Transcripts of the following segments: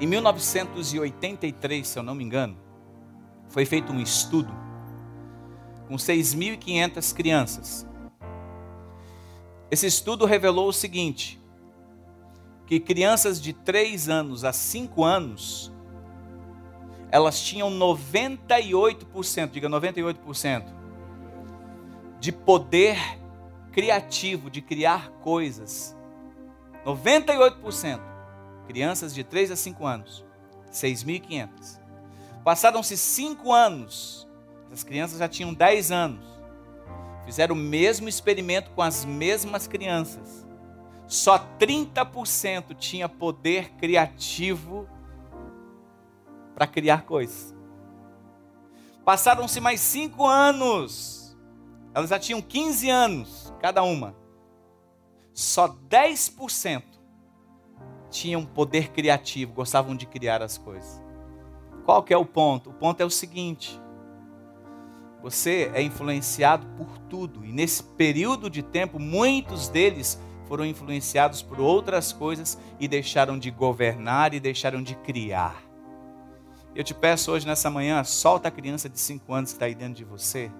Em 1983, se eu não me engano, foi feito um estudo com 6.500 crianças. Esse estudo revelou o seguinte: que crianças de 3 anos a 5 anos, elas tinham 98%, diga 98%, de poder criativo, de criar coisas. 98%. Crianças de 3 a 5 anos. 6.500. Passaram-se 5 anos. As crianças já tinham 10 anos. Fizeram o mesmo experimento com as mesmas crianças. Só 30% tinha poder criativo para criar coisas. Passaram-se mais 5 anos. Elas já tinham 15 anos, cada uma. Só 10% tinham poder criativo, gostavam de criar as coisas. Qual que é o ponto? O ponto é o seguinte: você é influenciado por tudo, e nesse período de tempo, muitos deles foram influenciados por outras coisas e deixaram de governar e deixaram de criar. Eu te peço hoje, nessa manhã, solta a criança de 5 anos que está aí dentro de você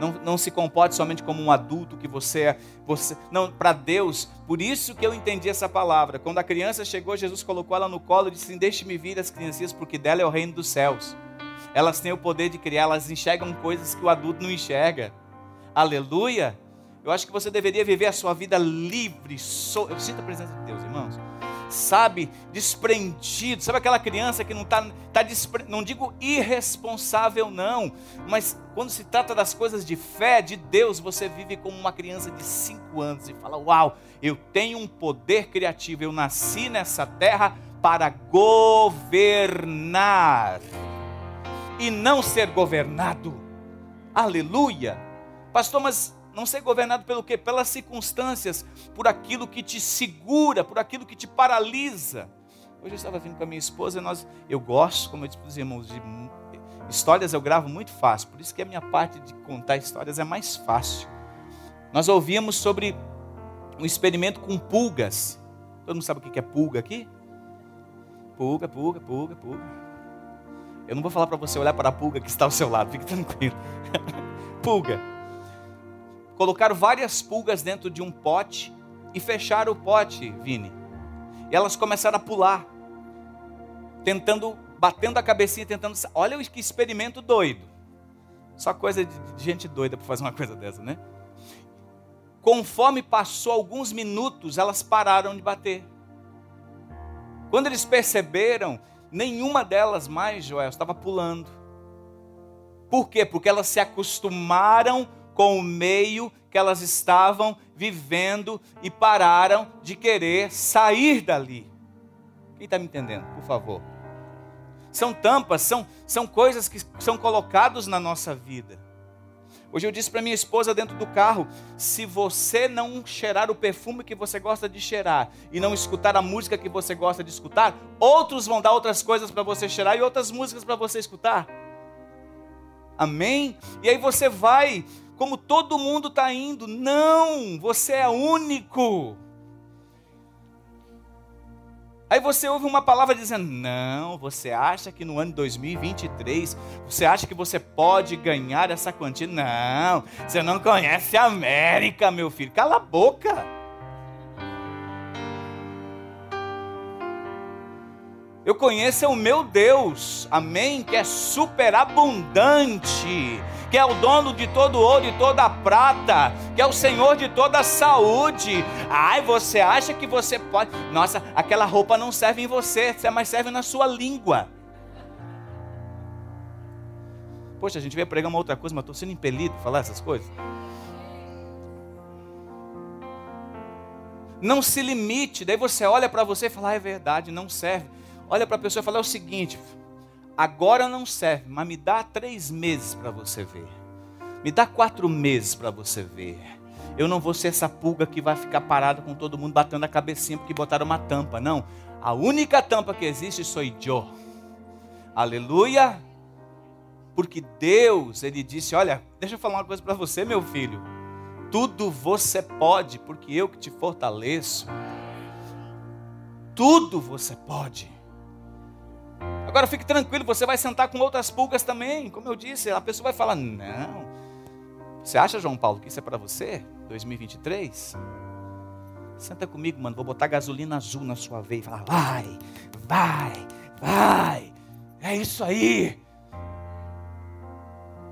não, não se comporte somente como um adulto que você é. Você, não, para Deus, por isso que eu entendi essa palavra. Quando a criança chegou, Jesus colocou ela no colo e disse: assim, Deixe-me vir as criancinhas, porque dela é o reino dos céus. Elas têm o poder de criar, elas enxergam coisas que o adulto não enxerga. Aleluia! Eu acho que você deveria viver a sua vida livre. So... Eu sinto a presença de Deus, irmãos sabe, desprendido. Sabe aquela criança que não está, tá despre... não digo irresponsável, não, mas quando se trata das coisas de fé, de Deus, você vive como uma criança de 5 anos e fala: Uau, eu tenho um poder criativo, eu nasci nessa terra para governar e não ser governado. Aleluia. Pastor, mas não ser governado pelo quê? Pelas circunstâncias, por aquilo que te segura, por aquilo que te paralisa. Hoje eu estava vindo com a minha esposa e nós, eu gosto, como eu disse para os irmãos, de histórias eu gravo muito fácil, por isso que a minha parte de contar histórias é mais fácil. Nós ouvimos sobre um experimento com pulgas. Todo mundo sabe o que é pulga aqui? Pulga, pulga, pulga, pulga. Eu não vou falar para você olhar para a pulga que está ao seu lado, fique tranquilo. pulga colocaram várias pulgas dentro de um pote e fecharam o pote, Vini. E elas começaram a pular, tentando, batendo a cabecinha, tentando. Olha que experimento doido. Só coisa de gente doida para fazer uma coisa dessa, né? Conforme passou alguns minutos, elas pararam de bater. Quando eles perceberam, nenhuma delas mais, Joel, estava pulando. Por quê? Porque elas se acostumaram com o meio que elas estavam vivendo e pararam de querer sair dali. Quem está me entendendo, por favor? São tampas, são, são coisas que são colocadas na nossa vida. Hoje eu disse para minha esposa dentro do carro: se você não cheirar o perfume que você gosta de cheirar e não escutar a música que você gosta de escutar, outros vão dar outras coisas para você cheirar e outras músicas para você escutar. Amém? E aí você vai como todo mundo está indo. Não, você é único. Aí você ouve uma palavra dizendo: Não, você acha que no ano 2023 você acha que você pode ganhar essa quantia? Não, você não conhece a América, meu filho. Cala a boca. Eu conheço o meu Deus, amém? Que é superabundante que é o dono de todo ouro e toda prata, que é o Senhor de toda a saúde. Ai, você acha que você pode. Nossa, aquela roupa não serve em você, mas serve na sua língua. Poxa, a gente veio pregar uma outra coisa, mas estou sendo impelido a falar essas coisas. Não se limite, daí você olha para você e fala, ah, é verdade, não serve. Olha para a pessoa e fala é o seguinte: agora não serve, mas me dá três meses para você ver. Me dá quatro meses para você ver. Eu não vou ser essa pulga que vai ficar parada com todo mundo batendo a cabecinha porque botaram uma tampa. Não. A única tampa que existe sou eu. Aleluia. Porque Deus, Ele disse: Olha, deixa eu falar uma coisa para você, meu filho. Tudo você pode, porque eu que te fortaleço. Tudo você pode. Agora fique tranquilo, você vai sentar com outras pulgas também. Como eu disse, a pessoa vai falar: Não, você acha, João Paulo, que isso é para você? 2023? Senta comigo, mano. Vou botar gasolina azul na sua veia e falar: Vai, vai, vai. É isso aí.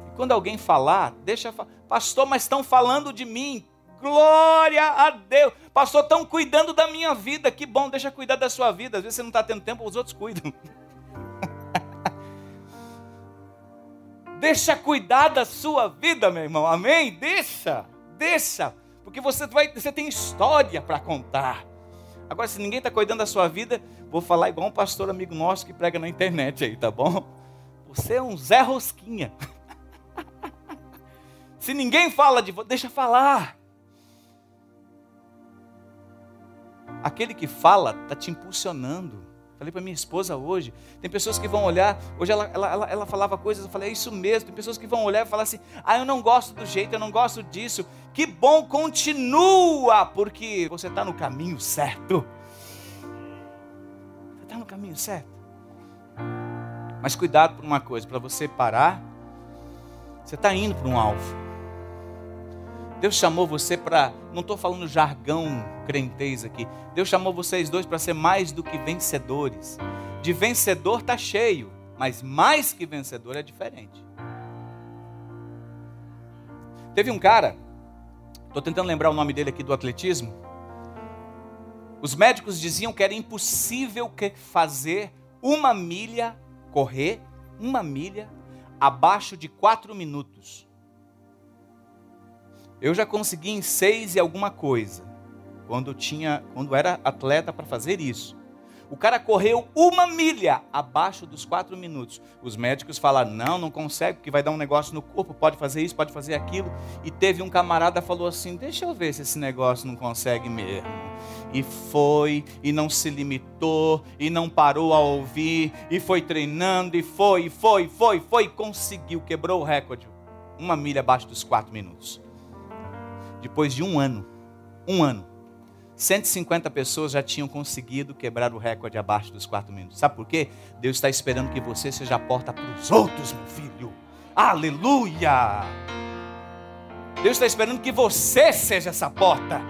E quando alguém falar, deixa falar. Pastor, mas estão falando de mim. Glória a Deus. Pastor, estão cuidando da minha vida. Que bom, deixa cuidar da sua vida. Às vezes você não está tendo tempo, os outros cuidam. deixa cuidar da sua vida, meu irmão. Amém? Deixa, deixa. Porque você, vai, você tem história para contar. Agora, se ninguém está cuidando da sua vida, vou falar igual um pastor amigo nosso que prega na internet aí, tá bom? Você é um Zé Rosquinha. se ninguém fala de você, deixa falar. Aquele que fala está te impulsionando. Falei para minha esposa hoje. Tem pessoas que vão olhar. Hoje ela, ela, ela, ela, falava coisas. Eu falei, é isso mesmo. Tem pessoas que vão olhar e falar assim: ah, eu não gosto do jeito, eu não gosto disso. Que bom, continua, porque você está no caminho certo. Você está no caminho certo. Mas cuidado por uma coisa: para você parar, você está indo para um alvo. Deus chamou você para, não estou falando jargão crentez aqui. Deus chamou vocês dois para ser mais do que vencedores. De vencedor está cheio, mas mais que vencedor é diferente. Teve um cara, estou tentando lembrar o nome dele aqui do atletismo. Os médicos diziam que era impossível fazer uma milha, correr uma milha abaixo de quatro minutos. Eu já consegui em seis e alguma coisa, quando tinha, quando era atleta para fazer isso. O cara correu uma milha abaixo dos quatro minutos. Os médicos falaram: não, não consegue, porque vai dar um negócio no corpo, pode fazer isso, pode fazer aquilo. E teve um camarada falou assim: deixa eu ver se esse negócio não consegue mesmo. E foi, e não se limitou, e não parou a ouvir, e foi treinando, e foi, e foi, foi, foi, conseguiu, quebrou o recorde. Uma milha abaixo dos quatro minutos. Depois de um ano, um ano, 150 pessoas já tinham conseguido quebrar o recorde abaixo dos quatro minutos. Sabe por quê? Deus está esperando que você seja a porta para os outros, meu filho. Aleluia! Deus está esperando que você seja essa porta.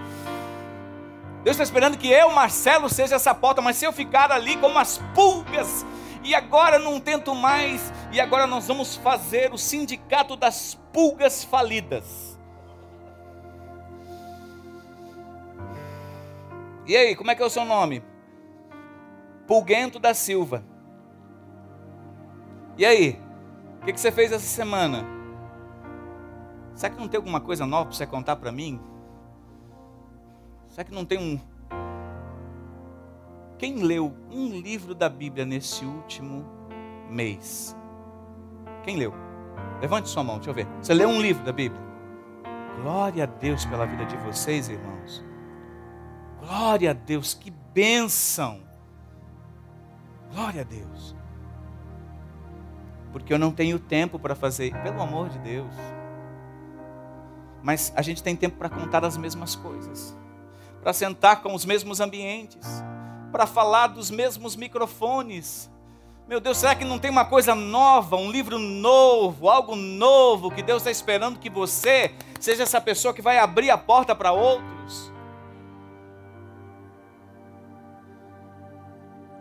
Deus está esperando que eu, Marcelo, seja essa porta, mas se eu ficar ali como as pulgas, e agora não tento mais, e agora nós vamos fazer o sindicato das pulgas falidas. E aí, como é que é o seu nome? Pulguento da Silva. E aí, o que, que, você fez essa semana? Será que não tem alguma coisa nova para você contar para mim? Será que não tem um. Quem leu um livro da Bíblia nesse último mês? Quem leu? Levante sua mão, deixa eu ver. Você leu um livro da Bíblia? Glória a Deus pela vida de vocês, irmãos. Glória a Deus, que bênção. Glória a Deus. Porque eu não tenho tempo para fazer, pelo amor de Deus. Mas a gente tem tempo para contar as mesmas coisas, para sentar com os mesmos ambientes, para falar dos mesmos microfones. Meu Deus, será que não tem uma coisa nova, um livro novo, algo novo que Deus está esperando que você seja essa pessoa que vai abrir a porta para outros?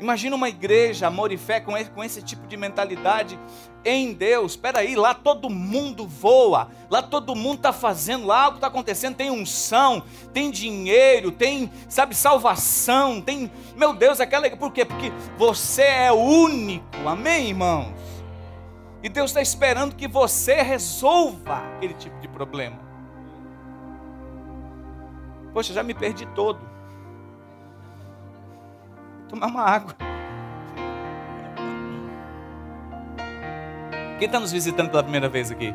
Imagina uma igreja, amor e fé, com esse, com esse tipo de mentalidade em Deus. Espera aí, lá todo mundo voa, lá todo mundo está fazendo, lá algo está acontecendo, tem unção, tem dinheiro, tem, sabe, salvação, tem, meu Deus, aquela, por quê? Porque você é único, amém, irmãos? E Deus está esperando que você resolva aquele tipo de problema. Poxa, já me perdi todo tomar uma água. Quem está nos visitando pela primeira vez aqui?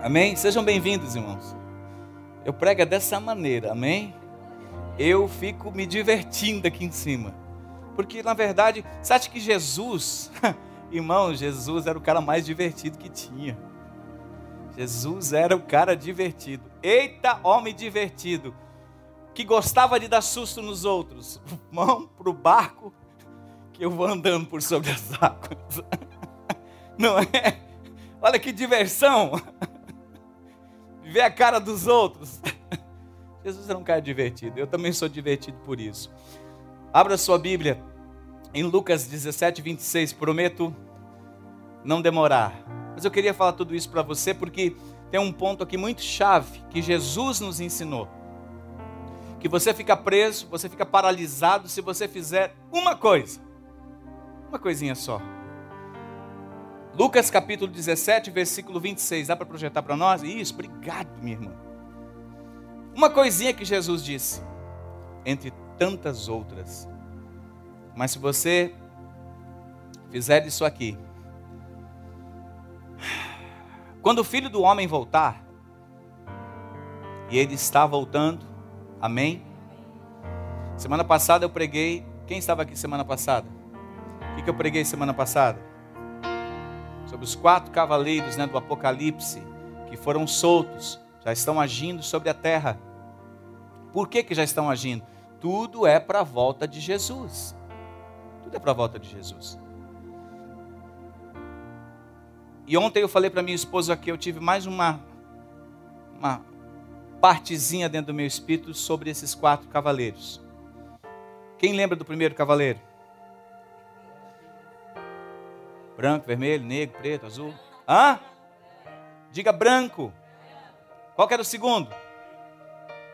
Amém? Sejam bem-vindos, irmãos. Eu prego dessa maneira, amém? Eu fico me divertindo aqui em cima. Porque, na verdade, você acha que Jesus, irmão, Jesus era o cara mais divertido que tinha. Jesus era o cara divertido. Eita, homem divertido que gostava de dar susto nos outros, mão para o barco que eu vou andando por sobre as águas. Não é? Olha que diversão. Ver a cara dos outros. Jesus era um cara divertido. Eu também sou divertido por isso. Abra sua Bíblia em Lucas 17, 26. Prometo não demorar. Mas eu queria falar tudo isso para você porque tem um ponto aqui muito chave que Jesus nos ensinou. Que você fica preso, você fica paralisado se você fizer uma coisa. Uma coisinha só. Lucas capítulo 17, versículo 26. Dá para projetar para nós? Isso, obrigado, minha irmã. Uma coisinha que Jesus disse, entre tantas outras. Mas se você fizer isso aqui, quando o filho do homem voltar, e ele está voltando, amém? Semana passada eu preguei. Quem estava aqui semana passada? O que, eu preguei semana passada? Sobre os quatro cavaleiros né, do Apocalipse que foram soltos já estão agindo sobre a terra. Por que, que já estão agindo? Tudo é para a volta de Jesus. Tudo é para a volta de Jesus. E ontem eu falei para minha esposa que eu tive mais uma, uma partezinha dentro do meu espírito sobre esses quatro cavaleiros. Quem lembra do primeiro cavaleiro? Branco, vermelho, negro, preto, azul. Hã? Diga branco. Qual era o segundo?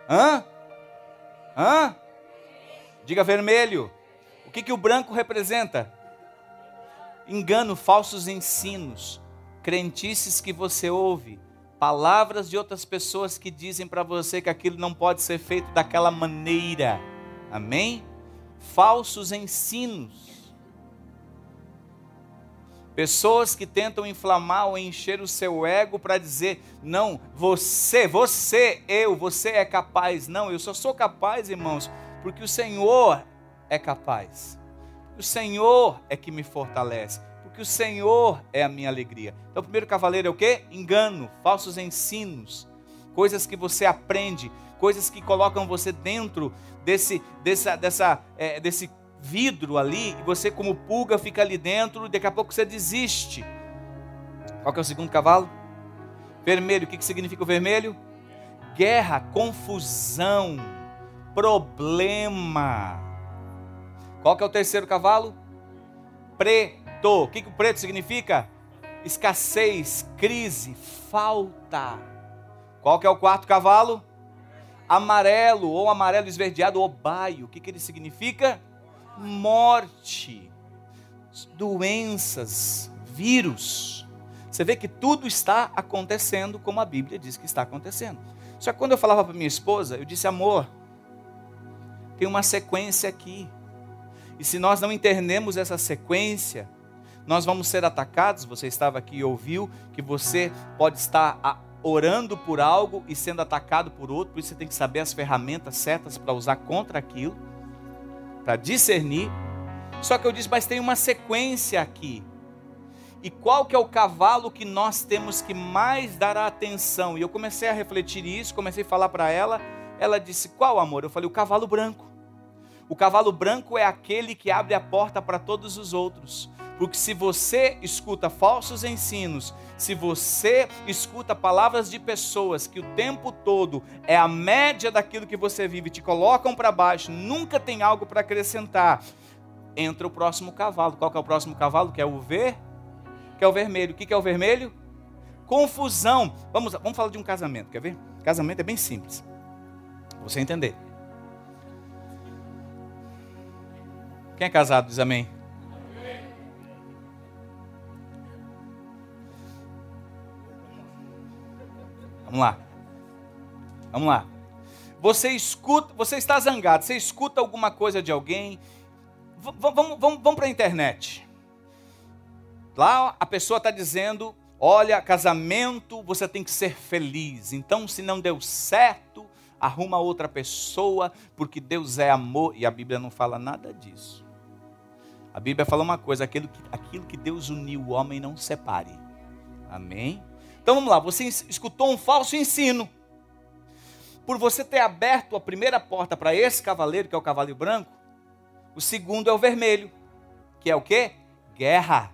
Hã? Hã? Diga vermelho. O que, que o branco representa? Engano, falsos ensinos, crentices que você ouve, palavras de outras pessoas que dizem para você que aquilo não pode ser feito daquela maneira. Amém? Falsos ensinos. Pessoas que tentam inflamar ou encher o seu ego para dizer: não, você, você, eu, você é capaz. Não, eu só sou capaz, irmãos, porque o Senhor é capaz. O Senhor é que me fortalece. Porque o Senhor é a minha alegria. Então, o primeiro cavaleiro é o que? Engano, falsos ensinos, coisas que você aprende, coisas que colocam você dentro desse, dessa, dessa, é, desse vidro ali, e você, como pulga, fica ali dentro, e daqui a pouco você desiste. Qual que é o segundo cavalo? Vermelho. O que, que significa o vermelho? Guerra, confusão, problema. Qual que é o terceiro cavalo? Preto. O que, que o preto significa? Escassez, crise, falta. Qual que é o quarto cavalo? Amarelo, ou amarelo esverdeado, ou baio. O que, que ele significa? morte, doenças, vírus. Você vê que tudo está acontecendo como a Bíblia diz que está acontecendo. Só que quando eu falava para minha esposa, eu disse: amor, tem uma sequência aqui. E se nós não entendemos essa sequência, nós vamos ser atacados. Você estava aqui e ouviu que você pode estar orando por algo e sendo atacado por outro, por isso você tem que saber as ferramentas certas para usar contra aquilo para discernir. Só que eu disse, mas tem uma sequência aqui. E qual que é o cavalo que nós temos que mais dar atenção? E eu comecei a refletir isso, comecei a falar para ela. Ela disse: "Qual, amor?" Eu falei: "O cavalo branco". O cavalo branco é aquele que abre a porta para todos os outros. Porque se você escuta falsos ensinos, se você escuta palavras de pessoas que o tempo todo é a média daquilo que você vive, te colocam para baixo, nunca tem algo para acrescentar, entra o próximo cavalo. Qual que é o próximo cavalo? Que é o ver, que é o vermelho. O que, que é o vermelho? Confusão. Vamos, vamos falar de um casamento, quer ver? Casamento é bem simples. Você entender. Quem é casado diz amém? Vamos lá. Vamos lá. Você escuta, você está zangado, você escuta alguma coisa de alguém. V vamos, vamos, vamos para a internet. Lá a pessoa está dizendo: olha, casamento, você tem que ser feliz. Então, se não deu certo, arruma outra pessoa, porque Deus é amor. E a Bíblia não fala nada disso. A Bíblia fala uma coisa: aquilo que, aquilo que Deus uniu, o homem não separe. Amém? Então vamos lá, você escutou um falso ensino. Por você ter aberto a primeira porta para esse cavaleiro, que é o cavaleiro branco, o segundo é o vermelho. que é o que? Guerra,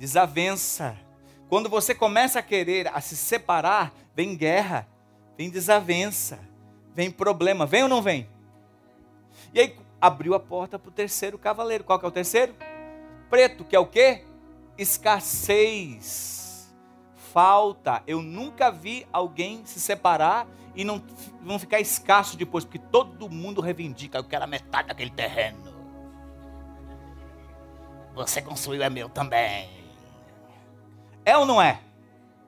desavença. Quando você começa a querer a se separar, vem guerra, vem desavença, vem problema. Vem ou não vem? E aí abriu a porta para o terceiro cavaleiro. Qual que é o terceiro? Preto, que é o que? Escassez, falta. Eu nunca vi alguém se separar e não, não ficar escasso depois, porque todo mundo reivindica, eu quero a metade daquele terreno. Você construiu é meu também. É ou não é?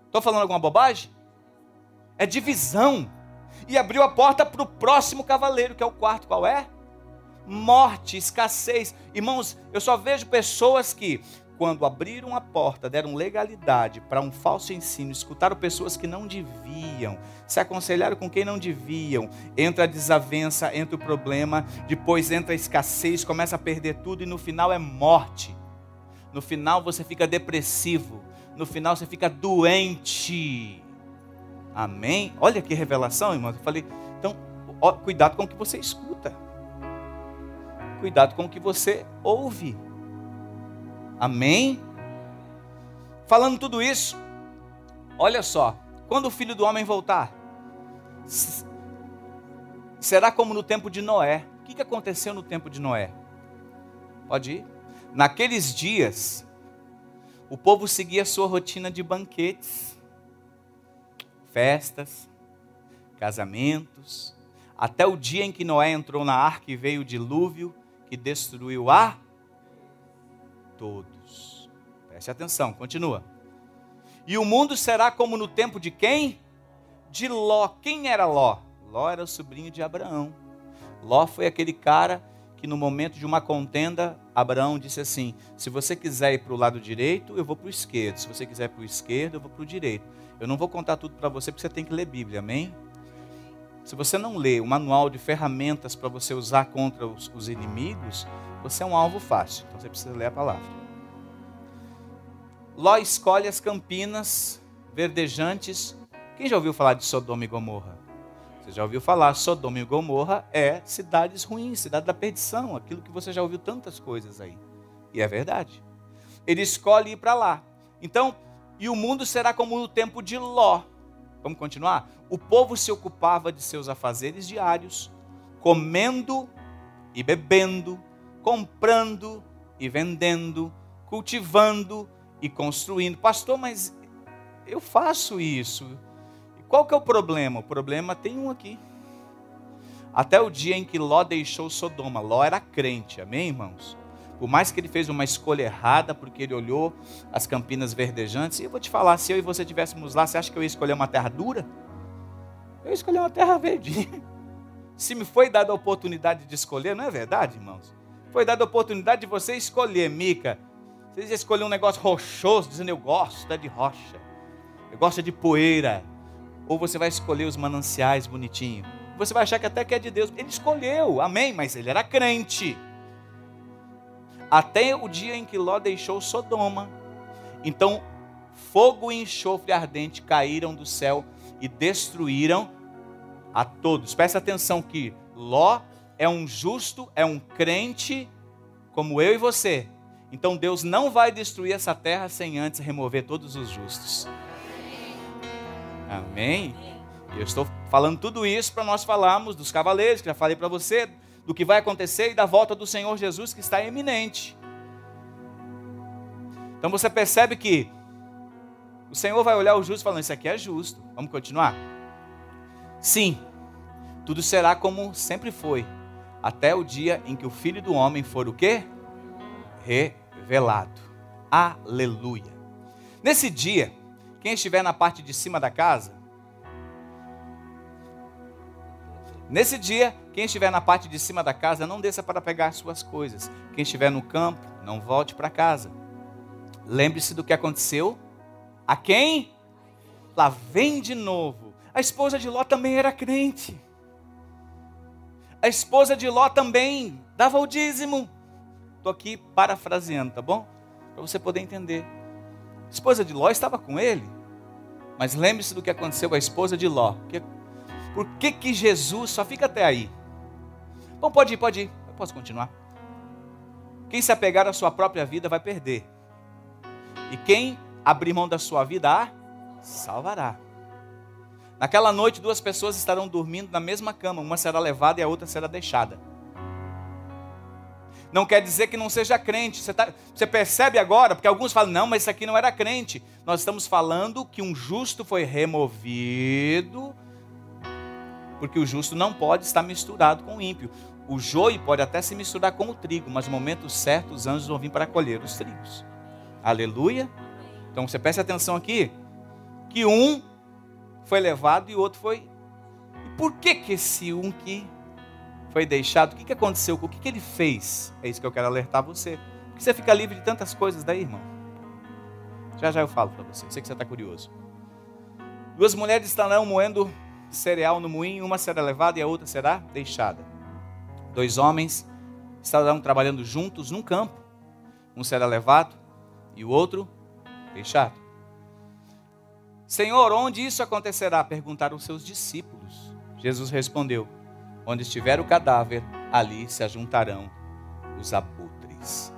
Estou falando alguma bobagem? É divisão. E abriu a porta para o próximo cavaleiro, que é o quarto. Qual é? Morte, escassez. Irmãos, eu só vejo pessoas que quando abriram a porta, deram legalidade para um falso ensino, escutaram pessoas que não deviam, se aconselharam com quem não deviam, entra a desavença, entra o problema, depois entra a escassez, começa a perder tudo e no final é morte. No final você fica depressivo, no final você fica doente. Amém? Olha que revelação, irmão. Eu falei, então, ó, cuidado com o que você escuta. Cuidado com o que você ouve. Amém? Falando tudo isso, olha só, quando o filho do homem voltar, será como no tempo de Noé. O que aconteceu no tempo de Noé? Pode ir? Naqueles dias, o povo seguia sua rotina de banquetes, festas, casamentos, até o dia em que Noé entrou na arca e veio o dilúvio que destruiu a todos. Preste atenção, continua. E o mundo será como no tempo de quem? De Ló. Quem era Ló? Ló era o sobrinho de Abraão. Ló foi aquele cara que no momento de uma contenda, Abraão disse assim: se você quiser ir para o lado direito, eu vou para o esquerdo. Se você quiser para o esquerdo, eu vou para o direito. Eu não vou contar tudo para você porque você tem que ler Bíblia, amém? Se você não lê o manual de ferramentas para você usar contra os, os inimigos, você é um alvo fácil, então você precisa ler a palavra. Ló escolhe as campinas verdejantes. Quem já ouviu falar de Sodoma e Gomorra? Você já ouviu falar, Sodoma e Gomorra é cidades ruins, cidade da perdição, aquilo que você já ouviu tantas coisas aí. E é verdade. Ele escolhe ir para lá. Então, e o mundo será como no tempo de Ló. Vamos continuar? O povo se ocupava de seus afazeres diários, comendo e bebendo, comprando e vendendo, cultivando e construindo. Pastor, mas eu faço isso. Qual que é o problema? O problema tem um aqui. Até o dia em que Ló deixou Sodoma. Ló era crente, amém, irmãos? Por mais que ele fez uma escolha errada, porque ele olhou as campinas verdejantes, e eu vou te falar, se eu e você estivéssemos lá, você acha que eu ia escolher uma terra dura? Eu ia escolher uma terra verdinha. Se me foi dada a oportunidade de escolher, não é verdade, irmãos? Foi dada a oportunidade de você escolher, Mica. Você ia escolher um negócio rochoso, dizendo eu gosto é de rocha, eu gosto de poeira. Ou você vai escolher os mananciais bonitinhos. Você vai achar que até que é de Deus. Ele escolheu, amém, mas ele era crente. Até o dia em que Ló deixou Sodoma. Então, fogo e enxofre ardente caíram do céu e destruíram a todos. Presta atenção que Ló é um justo, é um crente, como eu e você. Então Deus não vai destruir essa terra sem antes remover todos os justos. Amém? Eu estou falando tudo isso para nós falarmos dos cavaleiros, que já falei para você, do que vai acontecer e da volta do Senhor Jesus que está iminente. Então você percebe que o Senhor vai olhar o justo falando: Isso aqui é justo. Vamos continuar? Sim, tudo será como sempre foi até o dia em que o Filho do Homem for o quê? Revelado. Aleluia. Nesse dia, quem estiver na parte de cima da casa, nesse dia, quem estiver na parte de cima da casa, não desça para pegar suas coisas. Quem estiver no campo, não volte para casa. Lembre-se do que aconteceu. A quem? Lá vem de novo. A esposa de Ló também era crente a esposa de Ló também dava o dízimo. Estou aqui parafraseando, tá bom? Para você poder entender. A esposa de Ló estava com ele. Mas lembre-se do que aconteceu com a esposa de Ló. Por que, que Jesus só fica até aí? Bom, pode ir, pode ir. Eu posso continuar. Quem se apegar à sua própria vida vai perder. E quem abrir mão da sua vida, a salvará. Naquela noite, duas pessoas estarão dormindo na mesma cama, uma será levada e a outra será deixada. Não quer dizer que não seja crente. Você, tá, você percebe agora, porque alguns falam, não, mas isso aqui não era crente. Nós estamos falando que um justo foi removido, porque o justo não pode estar misturado com o ímpio. O joio pode até se misturar com o trigo, mas no momento certo os anjos vão vir para colher os trigos. Aleluia. Então você preste atenção aqui, que um foi levado e o outro foi. E por que que esse um que foi deixado, o que, que aconteceu? O que, que ele fez? É isso que eu quero alertar você. Porque você fica livre de tantas coisas daí, irmão. Já já eu falo para você, sei que você está curioso. Duas mulheres estarão moendo cereal no moinho, uma será levada e a outra será deixada. Dois homens estarão trabalhando juntos num campo. Um será levado e o outro deixado. Senhor, onde isso acontecerá? Perguntaram seus discípulos. Jesus respondeu: Onde estiver o cadáver, ali se ajuntarão os abutres.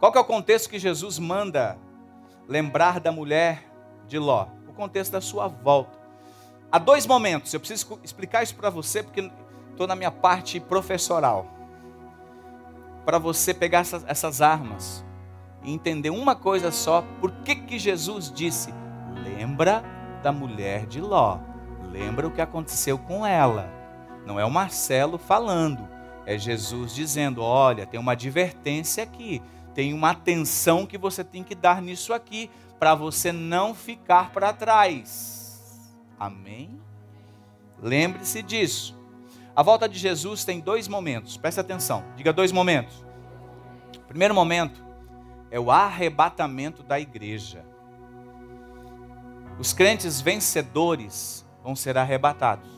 Qual que é o contexto que Jesus manda lembrar da mulher de Ló? O contexto da sua volta. Há dois momentos, eu preciso explicar isso para você, porque estou na minha parte professoral. Para você pegar essas, essas, armas e entender uma coisa só, por que, que Jesus disse: lembra da mulher de Ló, lembra o que aconteceu com ela. Não é o Marcelo falando, é Jesus dizendo: olha, tem uma advertência aqui, tem uma atenção que você tem que dar nisso aqui, para você não ficar para trás. Amém? Lembre-se disso. A volta de Jesus tem dois momentos, preste atenção, diga dois momentos. Primeiro momento é o arrebatamento da igreja. Os crentes vencedores vão ser arrebatados.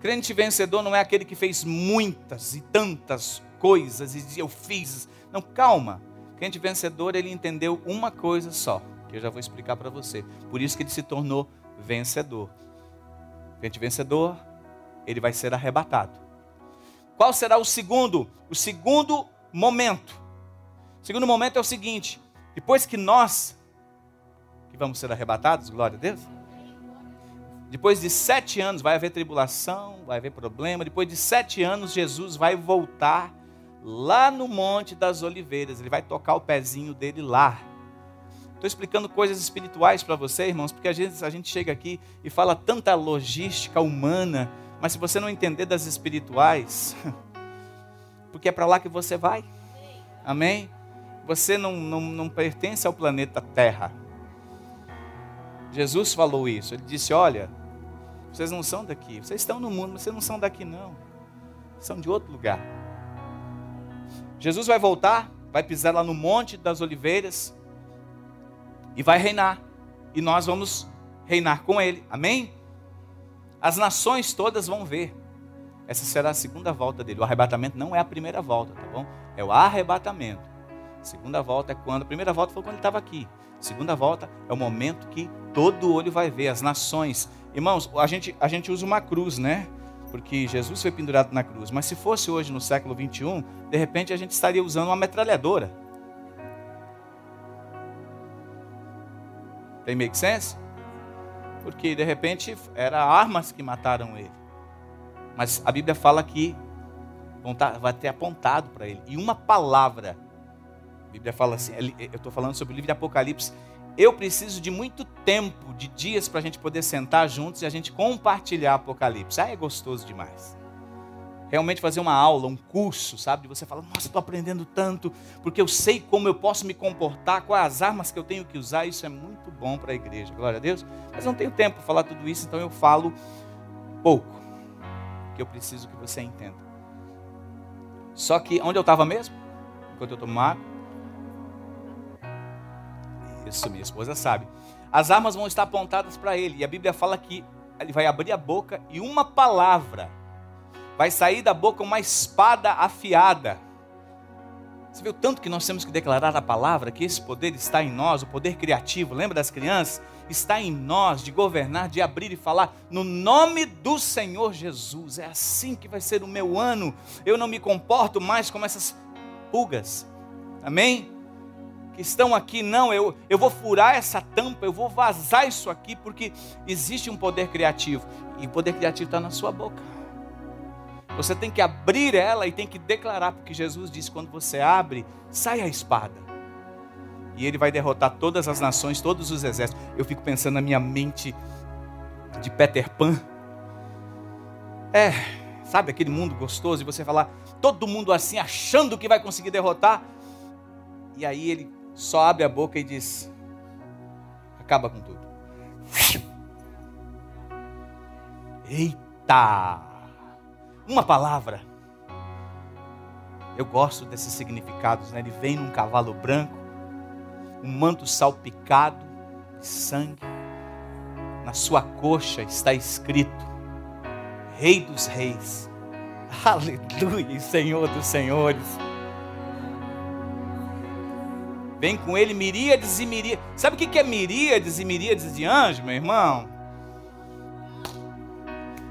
Crente vencedor não é aquele que fez muitas e tantas coisas e dizia eu fiz. Não, calma. Crente vencedor, ele entendeu uma coisa só, que eu já vou explicar para você. Por isso que ele se tornou vencedor. Crente vencedor, ele vai ser arrebatado. Qual será o segundo? O segundo momento. O segundo momento é o seguinte: depois que nós que vamos ser arrebatados, glória a Deus, depois de sete anos vai haver tribulação, vai haver problema. Depois de sete anos, Jesus vai voltar lá no Monte das Oliveiras. Ele vai tocar o pezinho dele lá. Estou explicando coisas espirituais para você, irmãos, porque a gente chega aqui e fala tanta logística humana, mas se você não entender das espirituais, porque é para lá que você vai. Amém? Você não, não, não pertence ao planeta Terra. Jesus falou isso. Ele disse: Olha, vocês não são daqui. Vocês estão no mundo, mas vocês não são daqui, não. São de outro lugar. Jesus vai voltar, vai pisar lá no Monte das Oliveiras e vai reinar. E nós vamos reinar com Ele. Amém? As nações todas vão ver. Essa será a segunda volta dele. O arrebatamento não é a primeira volta, tá bom? É o arrebatamento. A segunda volta é quando. A primeira volta foi quando ele estava aqui. Segunda volta é o momento que todo olho vai ver, as nações. Irmãos, a gente, a gente usa uma cruz, né? Porque Jesus foi pendurado na cruz. Mas se fosse hoje no século 21, de repente a gente estaria usando uma metralhadora. Tem make sense? Porque de repente eram armas que mataram ele. Mas a Bíblia fala que vai ter apontado para ele. E uma palavra. A Bíblia fala assim, eu estou falando sobre o livro de Apocalipse eu preciso de muito tempo, de dias, para a gente poder sentar juntos e a gente compartilhar Apocalipse. Ah, é gostoso demais. Realmente fazer uma aula, um curso, sabe? De você falar, nossa, estou aprendendo tanto, porque eu sei como eu posso me comportar, quais as armas que eu tenho que usar. Isso é muito bom para a igreja, glória a Deus. Mas não tenho tempo para falar tudo isso, então eu falo pouco, que eu preciso que você entenda. Só que onde eu estava mesmo? Enquanto eu tomo água isso, minha esposa sabe. As armas vão estar apontadas para ele. E a Bíblia fala que ele vai abrir a boca e uma palavra vai sair da boca uma espada afiada. Você viu tanto que nós temos que declarar a palavra, que esse poder está em nós, o poder criativo, lembra das crianças? Está em nós de governar, de abrir e falar no nome do Senhor Jesus. É assim que vai ser o meu ano. Eu não me comporto mais como essas pulgas. Amém? Que estão aqui, não, eu, eu vou furar essa tampa, eu vou vazar isso aqui, porque existe um poder criativo. E o poder criativo está na sua boca. Você tem que abrir ela e tem que declarar, porque Jesus disse: quando você abre, sai a espada. E ele vai derrotar todas as nações, todos os exércitos. Eu fico pensando na minha mente de Peter Pan. É, sabe aquele mundo gostoso e você falar, todo mundo assim, achando que vai conseguir derrotar. E aí ele só abre a boca e diz: acaba com tudo. Eita! Uma palavra. Eu gosto desses significados, né? Ele vem num cavalo branco, um manto salpicado de sangue. Na sua coxa está escrito: Rei dos Reis. Aleluia, Senhor dos Senhores. Vem com ele miríades e miríades. Sabe o que é miríades e miríades de anjos, meu irmão?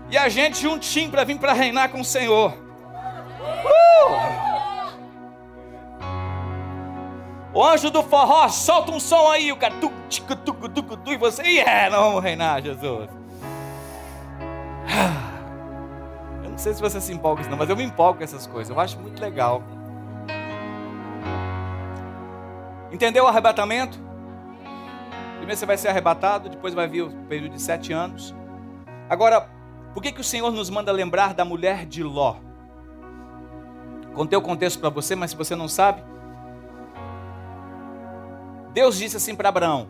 E a gente juntinho para vir para reinar com o Senhor. Uh! O anjo do forró solta um som aí, o cara tu, tico, tucu, tucu, tu, e você, e yeah, é, vamos reinar, Jesus. Eu não sei se você se empolga não, mas eu me empolgo com essas coisas, eu acho muito legal. Entendeu o arrebatamento? Primeiro você vai ser arrebatado, depois vai vir o período de sete anos. Agora, por que, que o Senhor nos manda lembrar da mulher de Ló? Contei o contexto para você, mas se você não sabe, Deus disse assim para Abraão: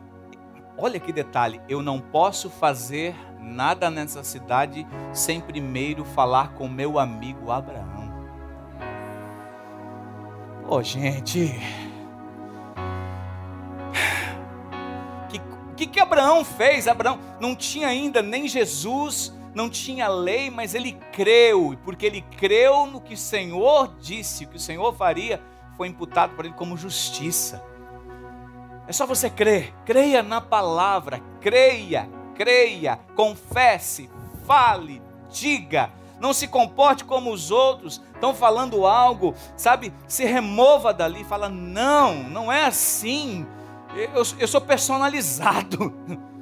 Olha que detalhe, eu não posso fazer nada nessa cidade sem primeiro falar com meu amigo Abraão. Ô oh, gente, que, que, Abraão fez? Abraão não tinha ainda nem Jesus, não tinha lei, mas ele creu, e porque ele creu no que o Senhor disse, o que o Senhor faria, foi imputado para ele como justiça. É só você crer, creia na palavra, creia, creia, confesse, fale, diga. Não se comporte como os outros, estão falando algo, sabe? Se remova dali, fala: não, não é assim. Eu, eu sou personalizado.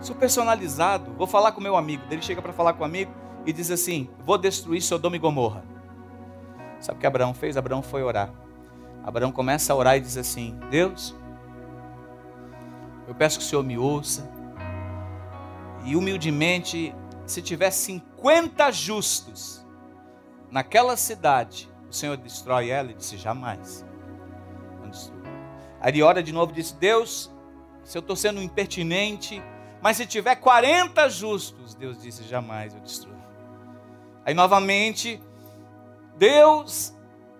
Sou personalizado. Vou falar com meu amigo. Ele chega para falar com o amigo e diz assim: Vou destruir Sodoma e Gomorra. Sabe o que Abraão fez? Abraão foi orar. Abraão começa a orar e diz assim: Deus, eu peço que o Senhor me ouça. E humildemente, se tiver 50 justos naquela cidade, o Senhor destrói ela? E disse: Jamais. Aí ora de novo e disse: Deus, se eu estou sendo impertinente, mas se tiver 40 justos, Deus disse: jamais eu destruo. Aí novamente, Deus,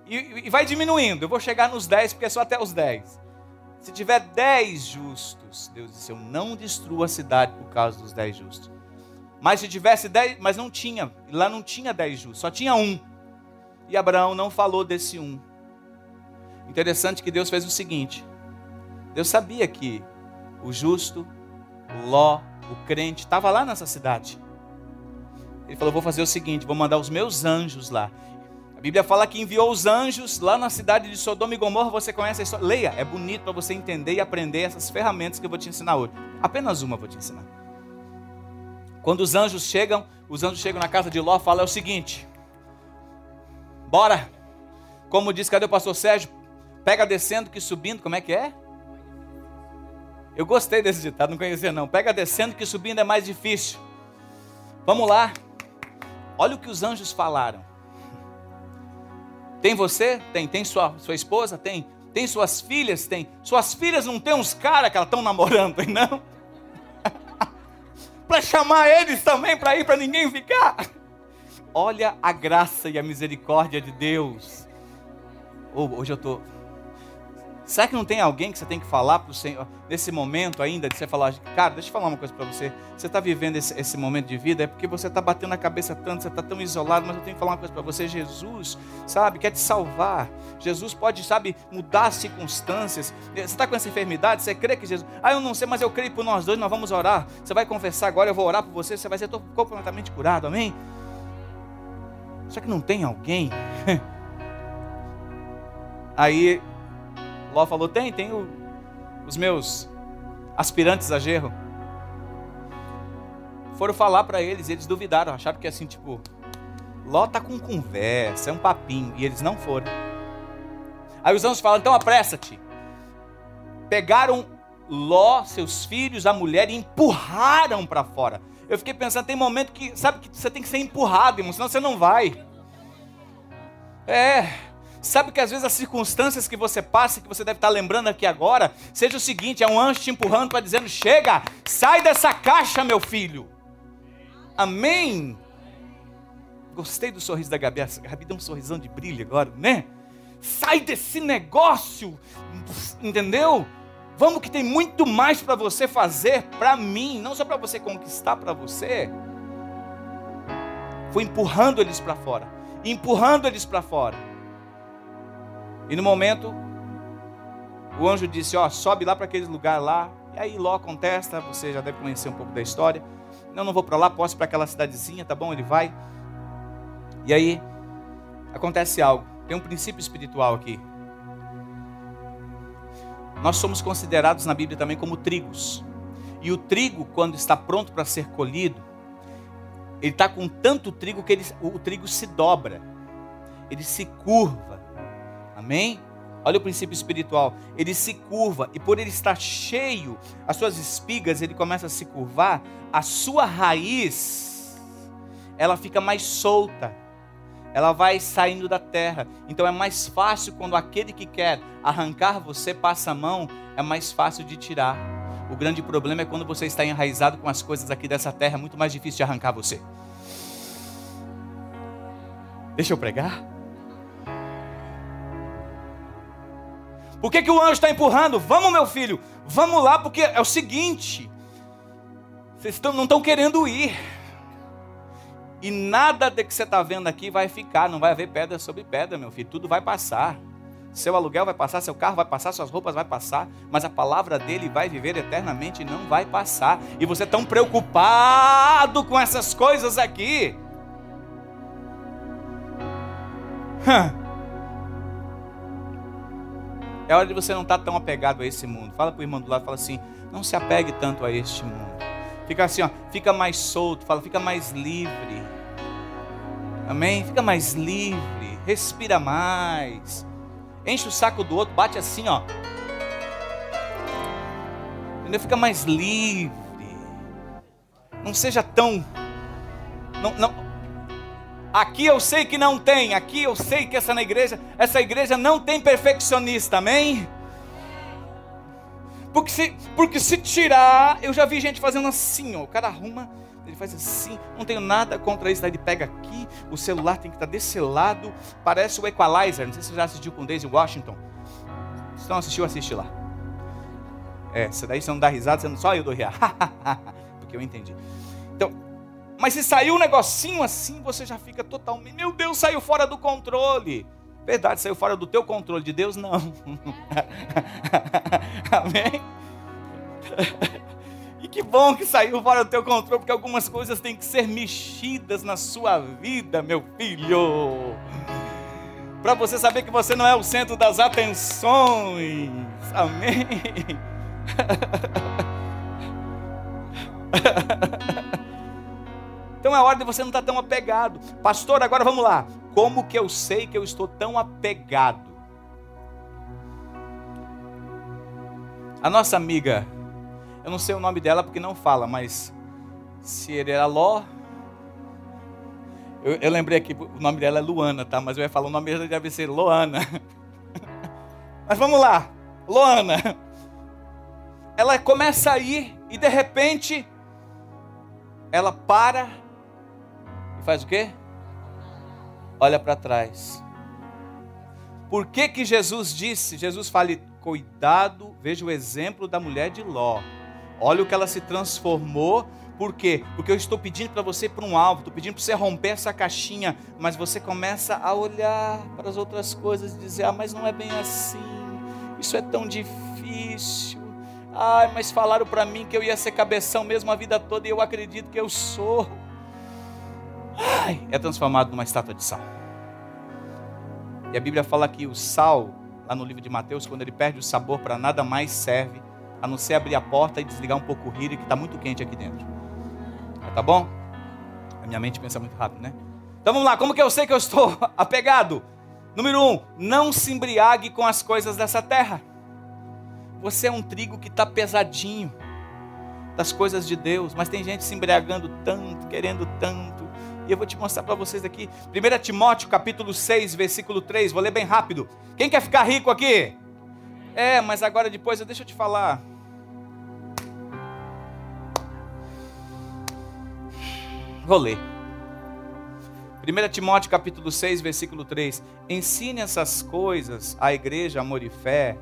e, e vai diminuindo, eu vou chegar nos 10, porque é só até os 10. Se tiver 10 justos, Deus disse: eu não destruo a cidade por causa dos 10 justos. Mas se tivesse 10, mas não tinha, lá não tinha 10 justos, só tinha um. E Abraão não falou desse um. Interessante que Deus fez o seguinte: Deus sabia que o justo Ló, o crente, estava lá nessa cidade. Ele falou: Vou fazer o seguinte, vou mandar os meus anjos lá. A Bíblia fala que enviou os anjos lá na cidade de Sodoma e Gomorra. Você conhece a história? Leia, é bonito para você entender e aprender essas ferramentas que eu vou te ensinar hoje. Apenas uma vou te ensinar. Quando os anjos chegam, os anjos chegam na casa de Ló, fala é o seguinte: Bora. Como diz, cadê o pastor Sérgio? Pega descendo que subindo, como é que é? Eu gostei desse ditado, não conhecia não. Pega descendo que subindo é mais difícil. Vamos lá. Olha o que os anjos falaram. Tem você? Tem. Tem sua, sua esposa? Tem. Tem suas filhas? Tem. Suas filhas não tem uns caras que elas estão namorando, não? para chamar eles também, para ir, para ninguém ficar. Olha a graça e a misericórdia de Deus. Oh, hoje eu estou. Tô Será que não tem alguém que você tem que falar para o Senhor, nesse momento ainda, de você falar, cara, deixa eu falar uma coisa para você. Você está vivendo esse, esse, momento de vida, é porque você está batendo a cabeça tanto, você está tão isolado, mas eu tenho que falar uma coisa para você. Jesus, sabe, quer te salvar. Jesus pode, sabe, mudar as circunstâncias. Você está com essa enfermidade, você crê que Jesus. Ah, eu não sei, mas eu creio por nós dois, nós vamos orar. Você vai confessar agora, eu vou orar por você, você vai ser completamente curado, amém? Será que não tem alguém? Aí Ló falou: Tem, tem o, os meus aspirantes a gerro. Foram falar para eles, eles duvidaram, acharam que assim, tipo, Ló tá com conversa, é um papinho, e eles não foram. Aí os anjos falam: Então apressa-te. Pegaram Ló, seus filhos, a mulher e empurraram para fora. Eu fiquei pensando, tem momento que, sabe que você tem que ser empurrado, irmão, senão você não vai. É, Sabe que às vezes as circunstâncias que você passa, que você deve estar lembrando aqui agora, seja o seguinte: é um anjo te empurrando para dizendo: chega, sai dessa caixa, meu filho. Amém? Gostei do sorriso da Gabi. A Gabi deu um sorrisão de brilho agora, né? Sai desse negócio, entendeu? Vamos que tem muito mais para você fazer para mim, não só para você conquistar para você. Foi empurrando eles para fora, empurrando eles para fora. E no momento, o anjo disse: Ó, sobe lá para aquele lugar lá. E aí Ló contesta, você já deve conhecer um pouco da história. Não, não vou para lá, posso para aquela cidadezinha, tá bom? Ele vai. E aí, acontece algo. Tem um princípio espiritual aqui. Nós somos considerados na Bíblia também como trigos. E o trigo, quando está pronto para ser colhido, ele está com tanto trigo que ele, o trigo se dobra, ele se curva. Amém? Olha o princípio espiritual. Ele se curva e por ele estar cheio, as suas espigas, ele começa a se curvar, a sua raiz ela fica mais solta. Ela vai saindo da terra. Então é mais fácil quando aquele que quer arrancar você passa a mão, é mais fácil de tirar. O grande problema é quando você está enraizado com as coisas aqui dessa terra, é muito mais difícil de arrancar você. Deixa eu pregar? Por que, que o anjo está empurrando? Vamos, meu filho, vamos lá, porque é o seguinte: vocês não estão querendo ir. E nada de que você está vendo aqui vai ficar, não vai haver pedra sobre pedra, meu filho, tudo vai passar. Seu aluguel vai passar, seu carro vai passar, suas roupas vai passar, mas a palavra dele vai viver eternamente e não vai passar. E você tão preocupado com essas coisas aqui. Hum. É hora de você não estar tá tão apegado a esse mundo. Fala para o irmão do lado, fala assim: não se apegue tanto a este mundo. Fica assim, ó, fica mais solto, fala, fica mais livre. Amém? Fica mais livre, respira mais. Enche o saco do outro, bate assim, ó. Entendeu? Fica mais livre. Não seja tão. Não, não, Aqui eu sei que não tem, aqui eu sei que essa na igreja, essa igreja não tem perfeccionista, amém? Porque se, porque se tirar, eu já vi gente fazendo assim, ó, o cara arruma, ele faz assim, não tenho nada contra isso, daí ele pega aqui, o celular tem que estar desse lado, parece o Equalizer, não sei se você já assistiu com Daisy Washington. Se não assistiu, assiste lá. É, se daí você não dá risada, você não, só eu dou risada, porque eu entendi. Então, mas se saiu um negocinho assim, você já fica totalmente, meu Deus, saiu fora do controle. Verdade, saiu fora do teu controle, de Deus não. Amém? E que bom que saiu fora do teu controle, porque algumas coisas têm que ser mexidas na sua vida, meu filho. Para você saber que você não é o centro das atenções. Amém? Então é hora de você não estar tão apegado. Pastor, agora vamos lá. Como que eu sei que eu estou tão apegado? A nossa amiga, eu não sei o nome dela porque não fala, mas se era. Eu, eu, lembrei aqui, o nome dela é Luana, tá? Mas eu ia falar o nome dela deve ser Loana. Mas vamos lá, Loana. Ela começa a ir e de repente ela para faz o quê? Olha para trás. Por que que Jesus disse? Jesus fala: cuidado, veja o exemplo da mulher de Ló. Olha o que ela se transformou. Por quê? Porque eu estou pedindo para você para um alvo, estou pedindo para você romper essa caixinha, mas você começa a olhar para as outras coisas e dizer: ah, mas não é bem assim, isso é tão difícil. Ai, mas falaram para mim que eu ia ser cabeção mesmo a vida toda e eu acredito que eu sou é transformado numa estátua de sal. E a Bíblia fala que o sal, lá no livro de Mateus, quando ele perde o sabor para nada mais serve, a não ser abrir a porta e desligar um pouco o rio, que está muito quente aqui dentro. Tá bom? A minha mente pensa muito rápido, né? Então vamos lá, como que eu sei que eu estou apegado? Número um, não se embriague com as coisas dessa terra. Você é um trigo que está pesadinho das coisas de Deus, mas tem gente se embriagando tanto, querendo tanto. E eu vou te mostrar para vocês aqui. 1 Timóteo capítulo 6, versículo 3. Vou ler bem rápido. Quem quer ficar rico aqui? É, mas agora depois, deixa eu te falar. Vou ler. 1 Timóteo capítulo 6, versículo 3. Ensine essas coisas à igreja, amor e fé,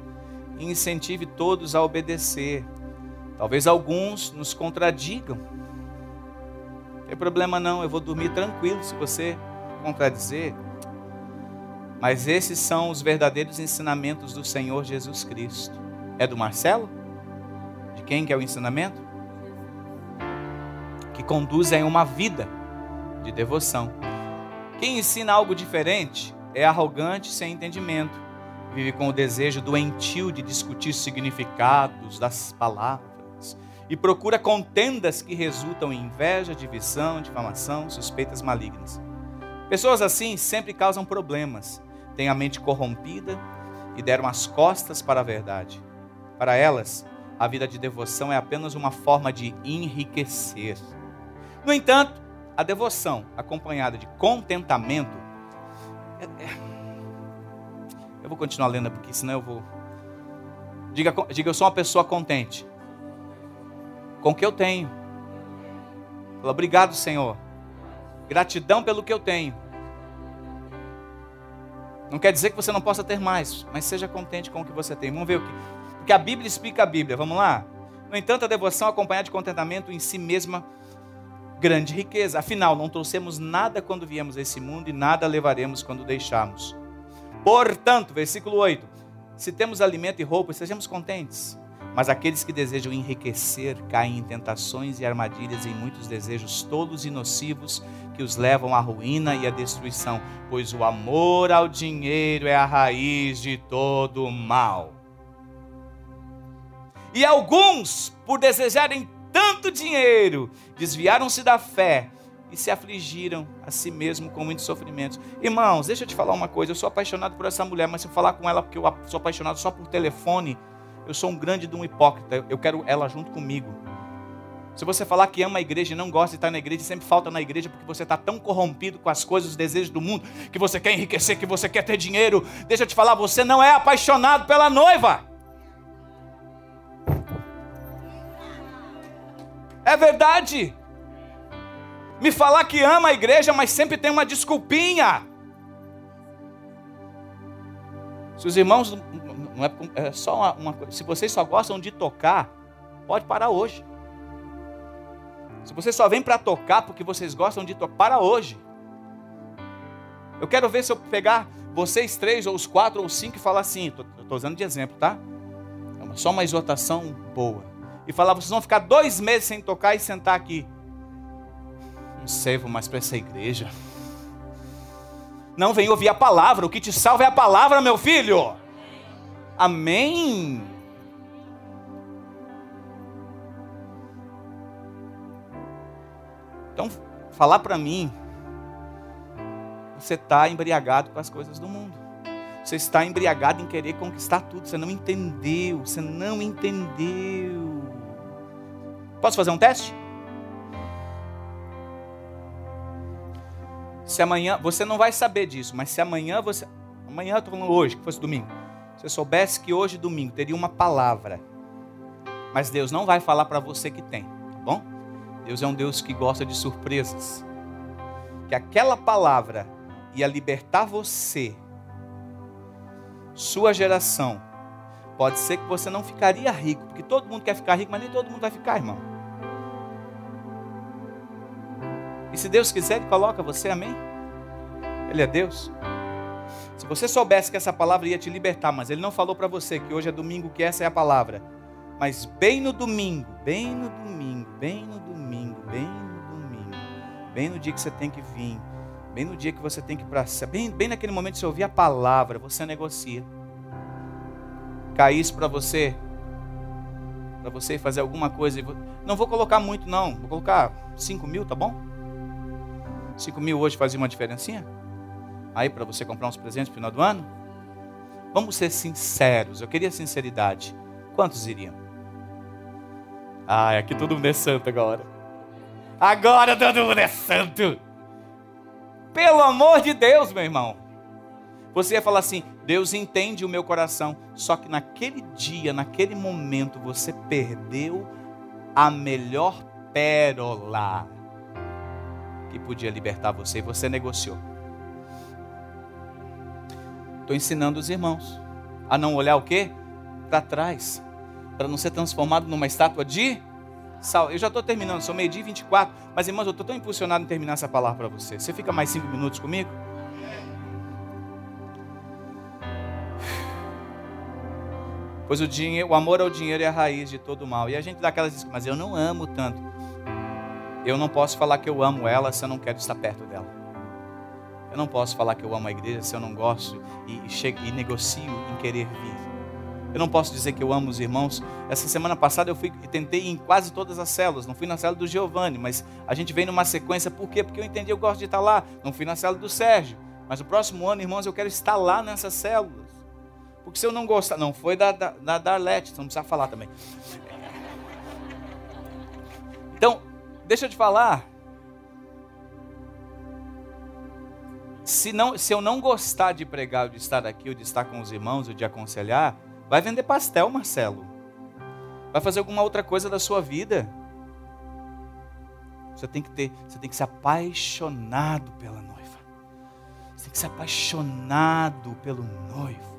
e incentive todos a obedecer. Talvez alguns nos contradigam. Não tem problema não, eu vou dormir tranquilo se você contradizer. Mas esses são os verdadeiros ensinamentos do Senhor Jesus Cristo. É do Marcelo? De quem que é o ensinamento? Que conduzem uma vida de devoção. Quem ensina algo diferente é arrogante sem entendimento. Vive com o desejo doentio de discutir significados das palavras e procura contendas que resultam em inveja, divisão, difamação, suspeitas malignas. Pessoas assim sempre causam problemas, têm a mente corrompida e deram as costas para a verdade. Para elas, a vida de devoção é apenas uma forma de enriquecer. No entanto, a devoção acompanhada de contentamento. É, é... Eu vou continuar lendo porque senão eu vou. Diga, diga eu sou uma pessoa contente. Com o que eu tenho. Fala, obrigado, Senhor. Gratidão pelo que eu tenho. Não quer dizer que você não possa ter mais, mas seja contente com o que você tem. Vamos ver o que. Porque a Bíblia explica a Bíblia. Vamos lá? No entanto, a devoção acompanhada de contentamento em si mesma grande riqueza. Afinal, não trouxemos nada quando viemos a esse mundo e nada levaremos quando deixarmos. Portanto, versículo 8: se temos alimento e roupa, sejamos contentes. Mas aqueles que desejam enriquecer caem em tentações e armadilhas em muitos desejos tolos e nocivos que os levam à ruína e à destruição, pois o amor ao dinheiro é a raiz de todo o mal. E alguns, por desejarem tanto dinheiro, desviaram-se da fé e se afligiram a si mesmo com muitos sofrimentos. Irmãos, deixa eu te falar uma coisa. Eu sou apaixonado por essa mulher, mas se eu falar com ela porque eu sou apaixonado só por telefone, eu sou um grande de um hipócrita. Eu quero ela junto comigo. Se você falar que ama a igreja e não gosta de estar na igreja, sempre falta na igreja porque você está tão corrompido com as coisas, os desejos do mundo, que você quer enriquecer, que você quer ter dinheiro. Deixa eu te falar, você não é apaixonado pela noiva. É verdade. Me falar que ama a igreja, mas sempre tem uma desculpinha. Se os irmãos não é, é só uma, uma se vocês só gostam de tocar, pode parar hoje. Se você só vem para tocar porque vocês gostam de tocar, para hoje. Eu quero ver se eu pegar vocês três, ou os quatro, ou os cinco e falar assim, estou usando de exemplo, tá? É só uma exortação boa e falar: vocês vão ficar dois meses sem tocar e sentar aqui. Não sei, vou mais para essa igreja. Não vem ouvir a palavra, o que te salva é a palavra, meu filho. Amém. Então, falar para mim, você está embriagado com as coisas do mundo. Você está embriagado em querer conquistar tudo. Você não entendeu. Você não entendeu. Posso fazer um teste? Se amanhã, você não vai saber disso, mas se amanhã você. Amanhã eu estou falando hoje, que fosse domingo. Você soubesse que hoje, domingo, teria uma palavra. Mas Deus não vai falar para você que tem, tá bom? Deus é um Deus que gosta de surpresas. Que aquela palavra ia libertar você, sua geração, Pode ser que você não ficaria rico, porque todo mundo quer ficar rico, mas nem todo mundo vai ficar, irmão. E se Deus quiser, Ele coloca você, amém? Ele é Deus. Se você soubesse que essa palavra ia te libertar, mas Ele não falou para você que hoje é domingo, que essa é a palavra. Mas bem no domingo, bem no domingo, bem no domingo, bem no domingo, bem no dia que você tem que vir, bem no dia que você tem que ir para bem, bem naquele momento que você ouvir a palavra, você negocia. caísse para você, para você fazer alguma coisa, não vou colocar muito não, vou colocar 5 mil, tá bom? 5 mil hoje fazia uma diferencinha? Aí para você comprar uns presentes no final do ano? Vamos ser sinceros, eu queria sinceridade. Quantos iriam? Ah, aqui todo mundo é santo agora. Agora todo mundo é santo. Pelo amor de Deus, meu irmão. Você ia falar assim: Deus entende o meu coração. Só que naquele dia, naquele momento, você perdeu a melhor pérola que podia libertar você e você negociou. Estou ensinando os irmãos a não olhar o quê? Para trás, para não ser transformado numa estátua de sal. Eu já estou terminando, sou meio-dia e 24, mas irmãos, eu estou tão impulsionado em terminar essa palavra para você. Você fica mais cinco minutos comigo? Pois o, dinheiro, o amor ao dinheiro é a raiz de todo mal. E a gente dá aquelas diz, mas eu não amo tanto. Eu não posso falar que eu amo ela se eu não quero estar perto dela. Eu não posso falar que eu amo a igreja se eu não gosto e, e, chego, e negocio em querer vir. Eu não posso dizer que eu amo os irmãos. Essa semana passada eu fui tentei em quase todas as células. Não fui na célula do Giovanni, mas a gente vem numa sequência. Por quê? Porque eu entendi, eu gosto de estar lá. Não fui na célula do Sérgio. Mas o próximo ano, irmãos, eu quero estar lá nessas células. Porque se eu não gostar, não, foi da, da, da Darlete, não precisa falar também. Então, deixa eu te falar. Se, não, se eu não gostar de pregar, de estar aqui, ou de estar com os irmãos, ou de aconselhar, vai vender pastel, Marcelo. Vai fazer alguma outra coisa da sua vida. Você tem que ter, você tem que ser apaixonado pela noiva. Você tem que ser apaixonado pelo noivo.